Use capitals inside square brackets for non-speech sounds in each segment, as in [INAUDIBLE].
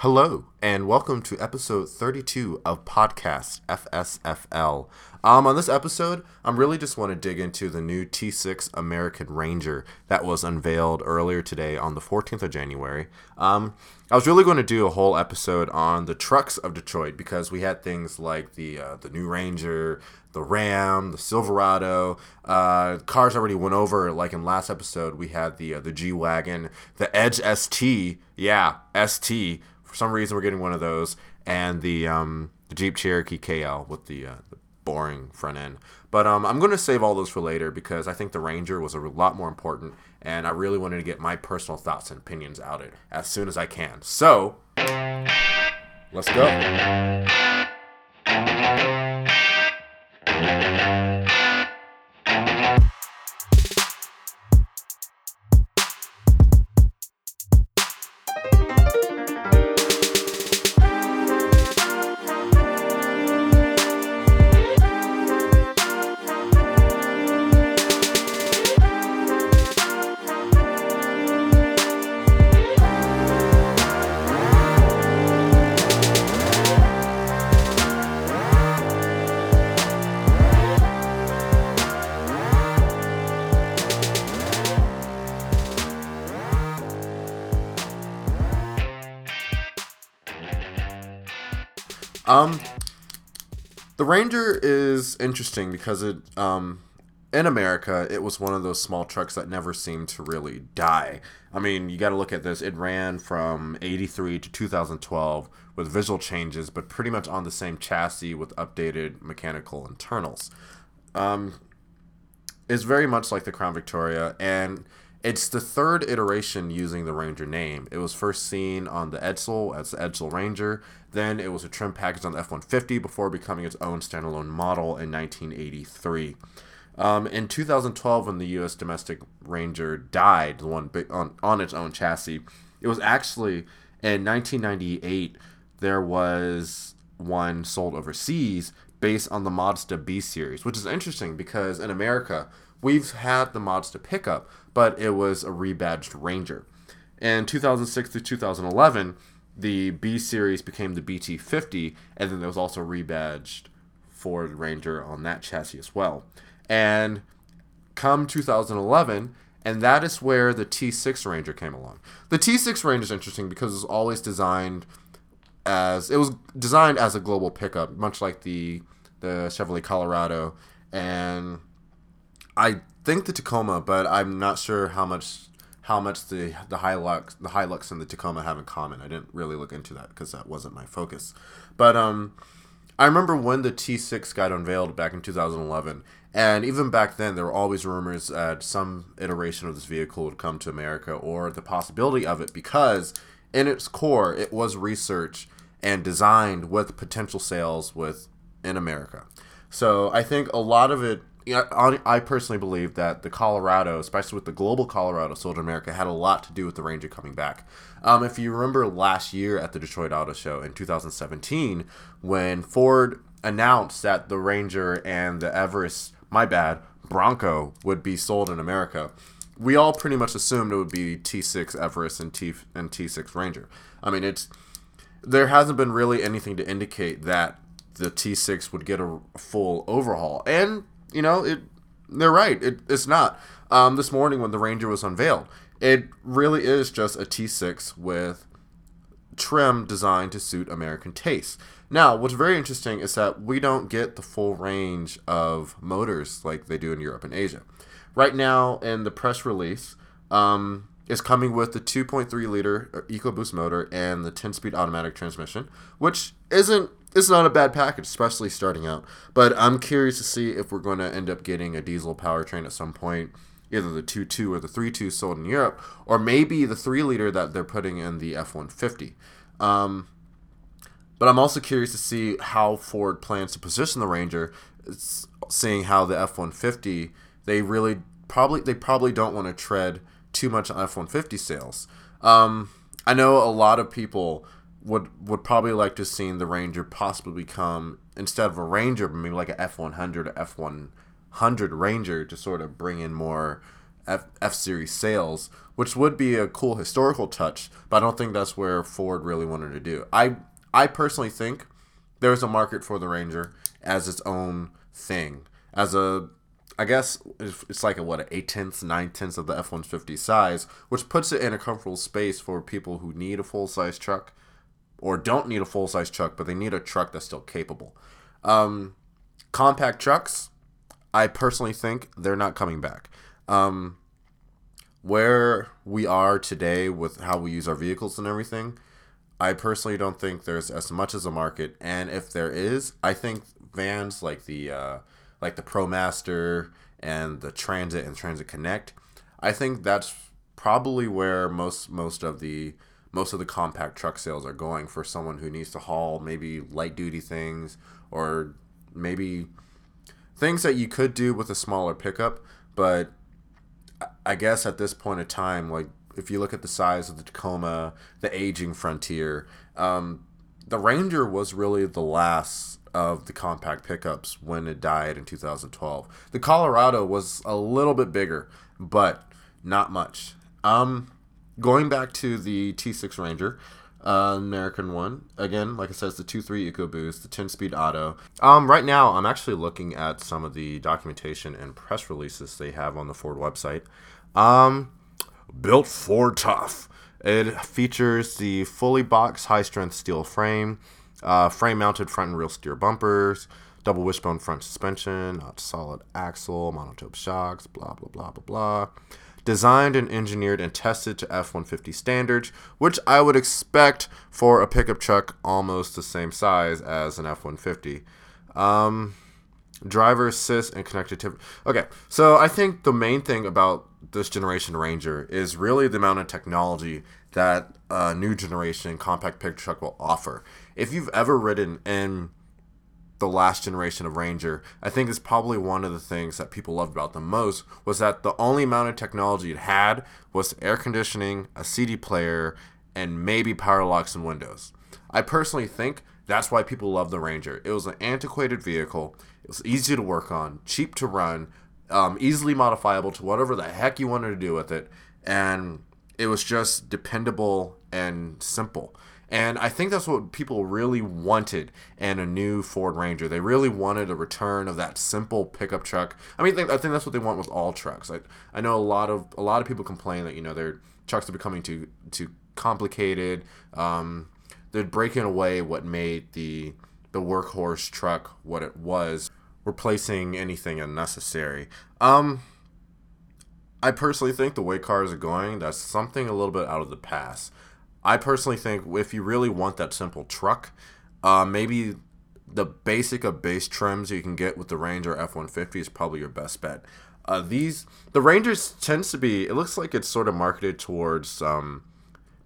Hello, and welcome to episode 32 of Podcast FSFL. Um, on this episode, I'm really just want to dig into the new T6 American Ranger that was unveiled earlier today on the 14th of January. Um, I was really going to do a whole episode on the trucks of Detroit because we had things like the uh, the new Ranger, the Ram, the Silverado. Uh, cars already went over. Like in last episode, we had the uh, the G wagon, the Edge ST. Yeah, ST for some reason, we're getting one of those, and the um, the Jeep Cherokee KL with the, uh, the boring front end. But um, I'm going to save all those for later because I think the Ranger was a lot more important, and I really wanted to get my personal thoughts and opinions out it as soon as I can. So, let's go. Um, the Ranger is interesting because it, um, in America, it was one of those small trucks that never seemed to really die. I mean, you got to look at this. It ran from 83 to 2012 with visual changes, but pretty much on the same chassis with updated mechanical internals. Um, it's very much like the Crown Victoria, and it's the third iteration using the Ranger name. It was first seen on the Edsel as the Edsel Ranger. Then it was a trim package on the F 150 before becoming its own standalone model in 1983. Um, in 2012, when the U.S. domestic Ranger died, the one on, on its own chassis, it was actually in 1998 there was one sold overseas based on the Mazda B series, which is interesting because in America we've had the mods Mazda pickup, but it was a rebadged Ranger. In 2006 to 2011, the B series became the BT50, and then there was also rebadged Ford Ranger on that chassis as well. And come 2011, and that is where the T6 Ranger came along. The T6 Ranger is interesting because it was always designed as it was designed as a global pickup, much like the the Chevrolet Colorado, and I think the Tacoma, but I'm not sure how much how much the the Hilux the Hilux and the Tacoma have in common. I didn't really look into that because that wasn't my focus. But um, I remember when the T6 got unveiled back in 2011, and even back then there were always rumors that some iteration of this vehicle would come to America or the possibility of it because in its core it was research and designed with potential sales with in America. So I think a lot of it I, I personally believe that the Colorado, especially with the global Colorado sold in America, had a lot to do with the Ranger coming back. Um, if you remember last year at the Detroit Auto Show in 2017, when Ford announced that the Ranger and the Everest, my bad, Bronco would be sold in America, we all pretty much assumed it would be T6 Everest and T and T6 Ranger. I mean, it's there hasn't been really anything to indicate that the T6 would get a full overhaul, and you know, it they're right. It, it's not. Um, this morning when the Ranger was unveiled, it really is just a T6 with trim designed to suit American tastes. Now, what's very interesting is that we don't get the full range of motors like they do in Europe and Asia. Right now, in the press release, um, is coming with the 2.3 liter EcoBoost motor and the 10 speed automatic transmission, which isn't it's not a bad package, especially starting out. But I'm curious to see if we're going to end up getting a diesel powertrain at some point, either the 2.2 or the 3.2 sold in Europe, or maybe the 3 liter that they're putting in the F 150. Um, but I'm also curious to see how Ford plans to position the Ranger, seeing how the F 150, they really probably they probably don't want to tread too much on F 150 sales. Um, I know a lot of people would would probably like to see the Ranger possibly become instead of a Ranger, maybe like a F one hundred F one hundred Ranger to sort of bring in more F, F Series sales, which would be a cool historical touch. But I don't think that's where Ford really wanted to do. I I personally think there's a market for the Ranger as its own thing, as a I guess it's like a what an eight tenths, nine tenths of the F one fifty size, which puts it in a comfortable space for people who need a full size truck, or don't need a full size truck, but they need a truck that's still capable. Um, compact trucks, I personally think they're not coming back. Um, where we are today with how we use our vehicles and everything, I personally don't think there's as much as a market. And if there is, I think vans like the uh, like the ProMaster and the Transit and Transit Connect, I think that's probably where most most of the most of the compact truck sales are going for someone who needs to haul maybe light duty things or maybe things that you could do with a smaller pickup, but I guess at this point in time, like if you look at the size of the Tacoma, the aging Frontier, um, the Ranger was really the last of the compact pickups when it died in 2012. The Colorado was a little bit bigger, but not much. Um, going back to the T6 Ranger, uh, American one. Again, like I said, it's the 2.3 EcoBoost, the 10-speed auto. Um, right now, I'm actually looking at some of the documentation and press releases they have on the Ford website. Um, built Ford tough. It features the fully boxed high-strength steel frame, uh, frame-mounted front and rear steer bumpers, double wishbone front suspension, solid axle, monotube shocks, blah blah blah blah blah. Designed and engineered and tested to F 150 standards, which I would expect for a pickup truck almost the same size as an F 150. Um, driver assist and connectivity. Okay, so I think the main thing about this generation Ranger is really the amount of technology that a new generation compact pickup truck will offer if you've ever ridden in the last generation of Ranger, I think is probably one of the things that people loved about them most was that the only amount of technology it had was air conditioning, a CD player, and maybe power locks and windows. I personally think that's why people love the Ranger. It was an antiquated vehicle. It was easy to work on, cheap to run, um, easily modifiable to whatever the heck you wanted to do with it, and it was just dependable and simple. And I think that's what people really wanted in a new Ford Ranger. They really wanted a return of that simple pickup truck. I mean, I think that's what they want with all trucks. I, I know a lot of a lot of people complain that you know their trucks are becoming too too complicated. Um, they're breaking away what made the the workhorse truck what it was, replacing anything unnecessary. Um, I personally think the way cars are going, that's something a little bit out of the past. I personally think if you really want that simple truck, uh, maybe the basic of base trims you can get with the Ranger F one fifty is probably your best bet. Uh, these the Rangers tends to be. It looks like it's sort of marketed towards um,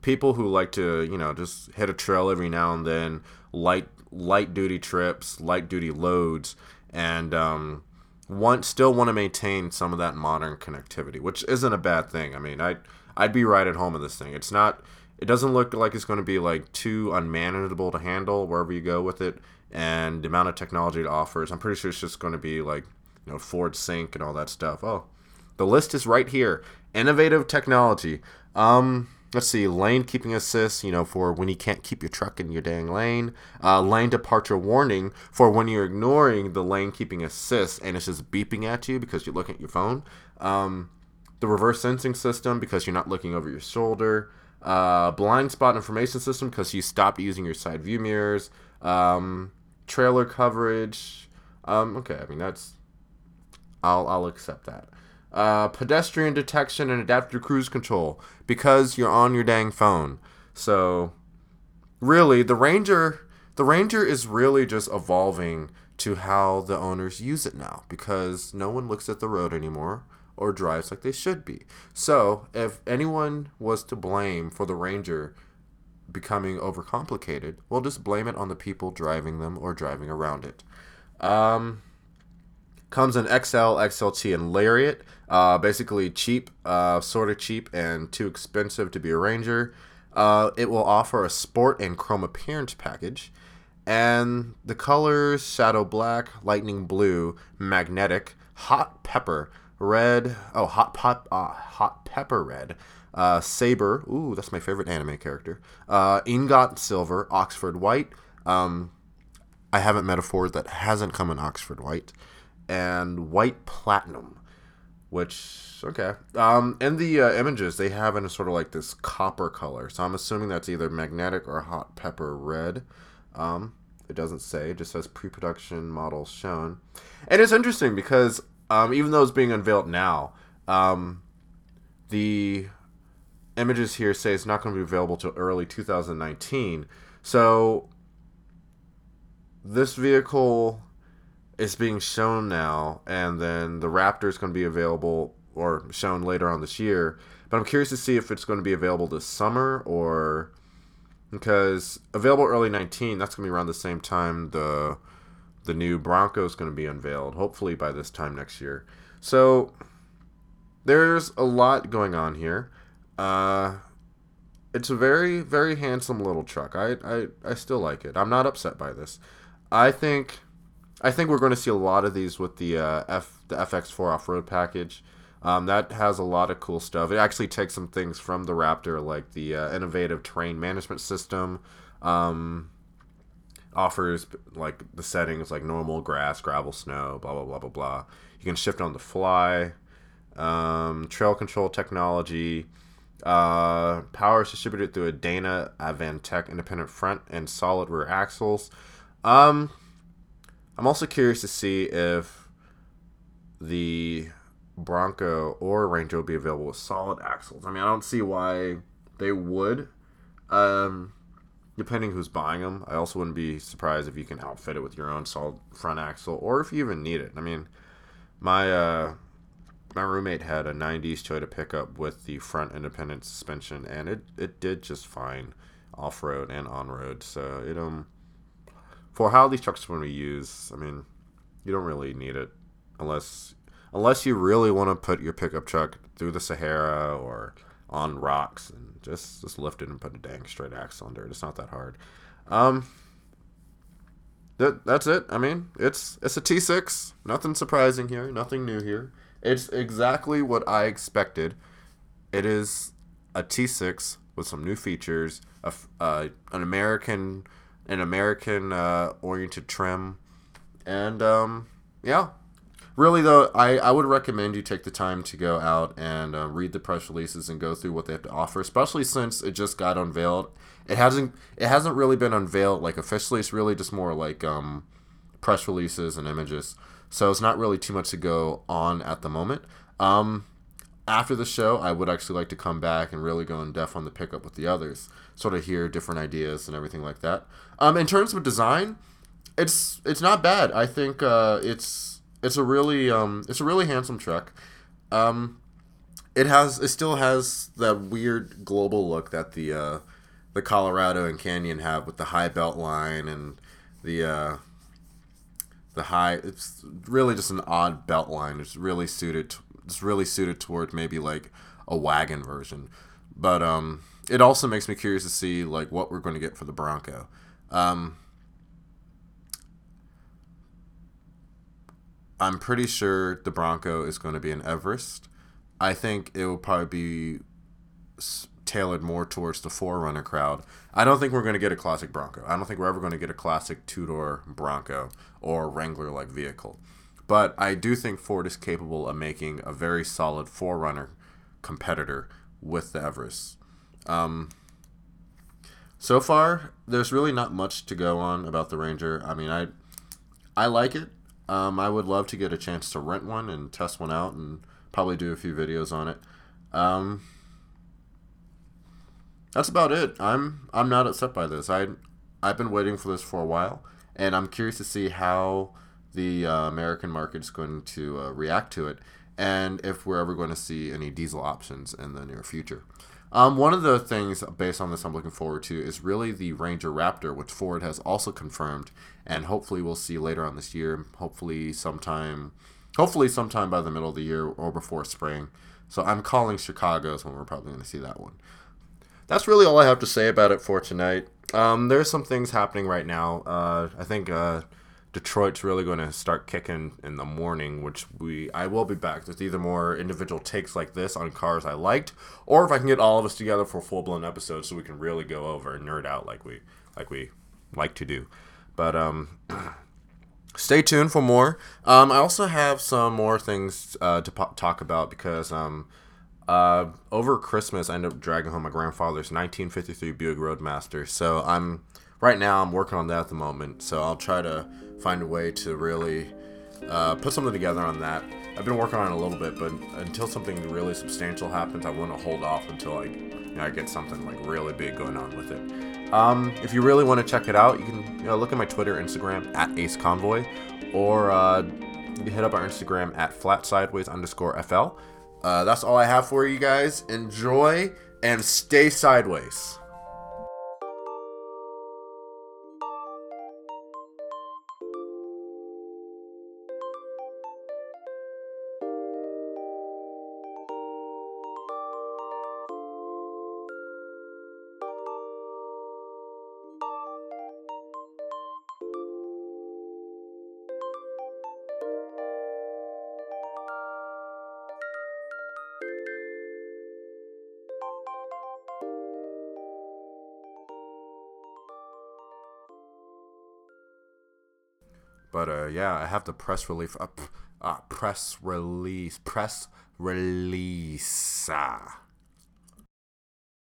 people who like to you know just hit a trail every now and then, light light duty trips, light duty loads, and um, want still want to maintain some of that modern connectivity, which isn't a bad thing. I mean, I I'd, I'd be right at home in this thing. It's not it doesn't look like it's going to be like too unmanageable to handle wherever you go with it, and the amount of technology it offers. I'm pretty sure it's just going to be like you know Ford Sync and all that stuff. Oh, the list is right here. Innovative technology. Um, let's see, lane keeping assist, you know, for when you can't keep your truck in your dang lane. Uh, lane departure warning for when you're ignoring the lane keeping assist and it's just beeping at you because you're looking at your phone. Um, the reverse sensing system because you're not looking over your shoulder uh, blind spot information system because you stopped using your side view mirrors, um, trailer coverage. Um, okay, I mean that's I'll I'll accept that. Uh, pedestrian detection and adaptive cruise control because you're on your dang phone. So really, the Ranger the Ranger is really just evolving to how the owners use it now because no one looks at the road anymore or drives like they should be. So, if anyone was to blame for the Ranger becoming overcomplicated, we'll just blame it on the people driving them or driving around it. Um, comes in XL, XLT, and Lariat. Uh, basically cheap, uh, sort of cheap, and too expensive to be a Ranger. Uh, it will offer a sport and chrome appearance package. And the colors Shadow Black, Lightning Blue, Magnetic, Hot Pepper, Red. Oh, Hot Pop, uh, Hot Pepper Red. Uh, Saber. Ooh, that's my favorite anime character. Uh, Ingot Silver. Oxford White. Um, I haven't met a Ford that hasn't come in Oxford White. And White Platinum, which okay. Um, in the uh, images, they have in a sort of like this copper color. So I'm assuming that's either magnetic or hot pepper red. Um, it doesn't say. It just says pre-production models shown. And it's interesting because um, even though it's being unveiled now, um, the images here say it's not going to be available till early 2019. So this vehicle is being shown now, and then the Raptor is going to be available or shown later on this year. But I'm curious to see if it's going to be available this summer or because available early 19. That's going to be around the same time the the new Bronco is going to be unveiled. Hopefully by this time next year. So there's a lot going on here. Uh, it's a very very handsome little truck. I, I I still like it. I'm not upset by this. I think I think we're going to see a lot of these with the uh, F the FX4 off road package. Um, that has a lot of cool stuff. It actually takes some things from the Raptor, like the uh, innovative terrain management system. Um, offers like the settings like normal grass, gravel, snow, blah blah blah blah blah. You can shift on the fly. Um, trail control technology. Uh, power is distributed through a Dana AdvanTEK independent front and solid rear axles. Um, I'm also curious to see if the Bronco or Ranger will be available with solid axles. I mean, I don't see why they would. Um, depending who's buying them, I also wouldn't be surprised if you can outfit it with your own solid front axle, or if you even need it. I mean, my uh, my roommate had a '90s Toyota pickup with the front independent suspension, and it it did just fine off road and on road. So it um for how these trucks are going to be used, I mean, you don't really need it unless unless you really want to put your pickup truck through the Sahara or on rocks and just just lift it and put a dang straight axle under it. It's not that hard. Um, that that's it. I mean, it's it's a T6. Nothing surprising here. Nothing new here. It's exactly what I expected. It is a T6 with some new features, a, uh, an American an American uh, oriented trim, and um, yeah, really though I, I would recommend you take the time to go out and uh, read the press releases and go through what they have to offer especially since it just got unveiled. It hasn't it hasn't really been unveiled like officially. It's really just more like um, press releases and images. So it's not really too much to go on at the moment. Um, after the show i would actually like to come back and really go in depth on the pickup with the others sort of hear different ideas and everything like that. Um, in terms of design it's it's not bad. I think uh, it's it's a really um, it's a really handsome truck. Um, it has it still has that weird global look that the uh, the Colorado and Canyon have with the high belt line and the uh, the high. It's really just an odd belt line. It's really suited. It's really suited toward maybe like a wagon version, but um, it also makes me curious to see like what we're going to get for the Bronco. Um, I'm pretty sure the Bronco is going to be an Everest. I think it will probably be tailored more towards the 4Runner crowd. I don't think we're going to get a classic Bronco. I don't think we're ever going to get a classic two door Bronco or Wrangler like vehicle. But I do think Ford is capable of making a very solid 4Runner competitor with the Everest. Um, so far, there's really not much to go on about the Ranger. I mean, I I like it. Um, I would love to get a chance to rent one and test one out and probably do a few videos on it. Um, that's about it. I'm I'm not upset by this. I I've been waiting for this for a while, and I'm curious to see how the uh, American market is going to uh, react to it, and if we're ever going to see any diesel options in the near future. Um, one of the things based on this I'm looking forward to is really the Ranger Raptor, which Ford has also confirmed, and hopefully we'll see later on this year. Hopefully sometime, hopefully sometime by the middle of the year or before spring. So I'm calling Chicago's when we're probably going to see that one. That's really all I have to say about it for tonight. Um, there's some things happening right now. Uh, I think uh, Detroit's really going to start kicking in the morning, which we I will be back with either more individual takes like this on cars I liked, or if I can get all of us together for a full blown episode so we can really go over and nerd out like we like we like to do. But um. [CLEARS THROAT] stay tuned for more. Um, I also have some more things uh, to po- talk about because um, uh, over Christmas I ended up dragging home my grandfather's 1953 Buick Roadmaster. So I'm right now I'm working on that at the moment. So I'll try to find a way to really uh, put something together on that. I've been working on it a little bit, but until something really substantial happens, I want to hold off until I, you know, I get something like really big going on with it. Um, if you really want to check it out, you can you know, look at my Twitter, Instagram at Ace Convoy, or uh, hit up our Instagram at flat sideways underscore fl. Uh, that's all I have for you guys. Enjoy and stay sideways. But uh, yeah, I have the press release. Uh, uh, press release. Press release. Ah.